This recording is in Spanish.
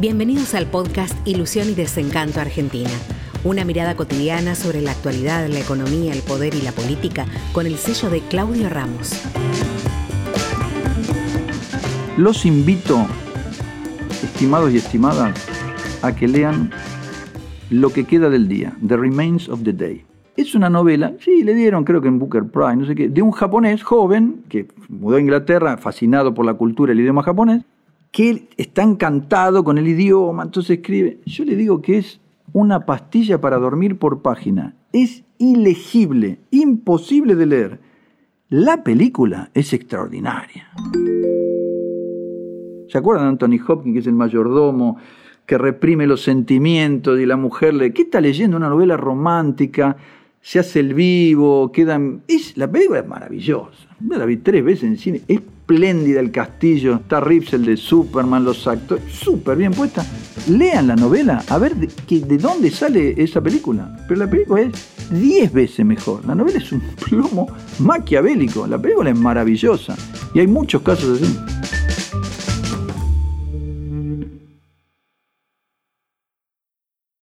Bienvenidos al podcast Ilusión y Desencanto Argentina. Una mirada cotidiana sobre la actualidad, la economía, el poder y la política con el sello de Claudio Ramos. Los invito, estimados y estimadas, a que lean Lo que queda del día, The Remains of the Day. Es una novela, sí, le dieron creo que en Booker Prize, no sé qué, de un japonés joven que mudó a Inglaterra, fascinado por la cultura y el idioma japonés, que está encantado con el idioma, entonces escribe. Yo le digo que es una pastilla para dormir por página. Es ilegible, imposible de leer. La película es extraordinaria. ¿Se acuerdan de Anthony Hopkins, que es el mayordomo, que reprime los sentimientos y la mujer le... ¿Qué está leyendo? Una novela romántica, se hace el vivo, queda... Es, la película es maravillosa. la vi tres veces en cine. Espléndida el castillo, está Rips, el de Superman, los actores, súper bien puesta. Lean la novela a ver de, de dónde sale esa película. Pero la película es diez veces mejor. La novela es un plomo maquiavélico. La película es maravillosa. Y hay muchos casos así.